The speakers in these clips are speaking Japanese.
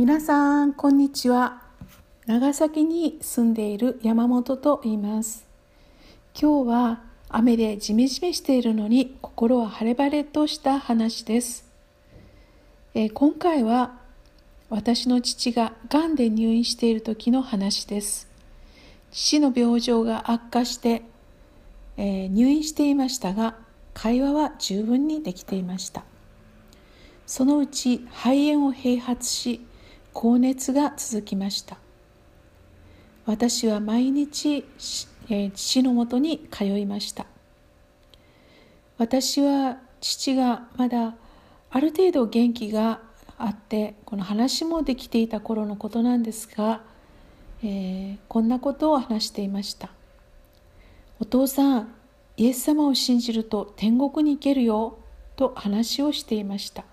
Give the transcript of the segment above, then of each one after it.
皆さんこんにちは。長崎に住んでいる山本と言います。今日は雨でジメジメしているのに心は晴れ晴れとした話です、えー、今回は私の父ががんで入院している時の話です。父の病状が悪化して、えー、入院していましたが会話は十分にできていました。そのうち肺炎を併発し高熱が続きました。私は毎日、え父のもとに通いました。私は父がまだある程度元気があってこの話もできていた頃のことなんですが、えー、こんなことを話していました。お父さんイエス様を信じると天国に行けるよと話をしていました。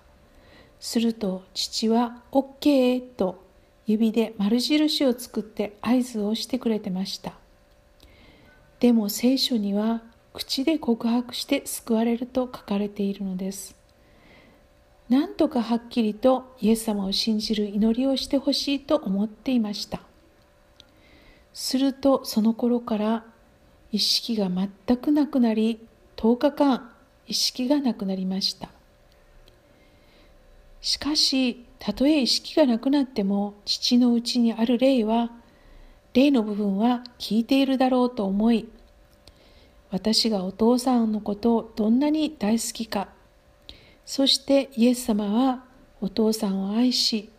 すると父は OK と指で丸印を作って合図をしてくれてました。でも聖書には口で告白して救われると書かれているのです。なんとかはっきりとイエス様を信じる祈りをしてほしいと思っていました。するとその頃から意識が全くなくなり10日間意識がなくなりました。しかしたとえ意識がなくなっても父のうちにある霊は霊の部分は聞いているだろうと思い私がお父さんのことをどんなに大好きかそしてイエス様はお父さんを愛し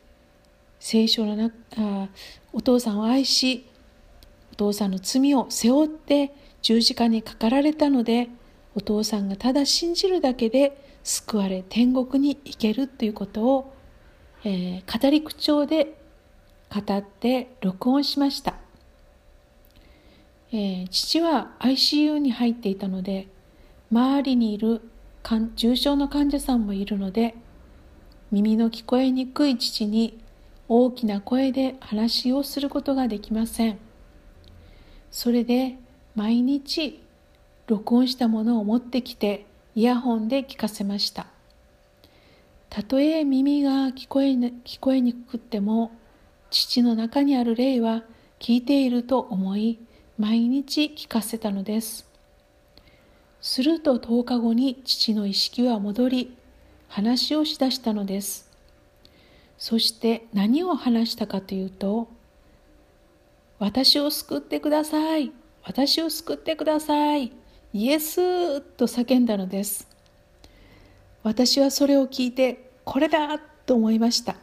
聖書の中あお父さんを愛しお父さんの罪を背負って十字架にかかられたのでお父さんがただ信じるだけで救われ天国に行けるということを、えー、語り口調で語って録音しました、えー、父は ICU に入っていたので周りにいる重症の患者さんもいるので耳の聞こえにくい父に大きな声で話をすることができません。それで毎日録音したものを持ってきてイヤホンで聞かせました。たとえ耳が聞こえ聞こえにくくっても父の中にある霊は聞いていると思い毎日聞かせたのです。すると10日後に父の意識は戻り話をしだしたのです。そして何を話したかというと私を救ってください私を救ってくださいイエスと叫んだのです。私はそれを聞いてこれだと思いました。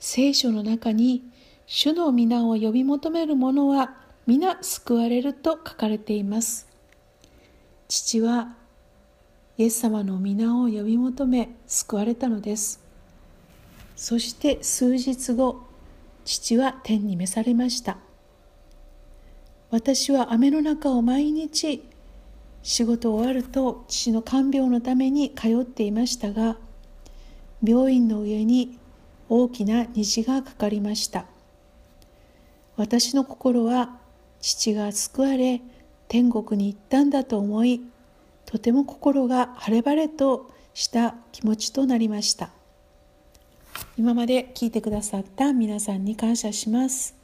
聖書の中に主の皆を呼び求める者は皆救われると書かれています。父はイエス様の皆を呼び求め救われたのです。そして数日後父は天に召されました。私は雨の中を毎日仕事終わると父の看病のために通っていましたが病院の上に大きな虹がかかりました。私の心は父が救われ天国に行ったんだと思いとても心が晴れ晴れとした気持ちとなりました。今まで聞いてくださった皆さんに感謝します。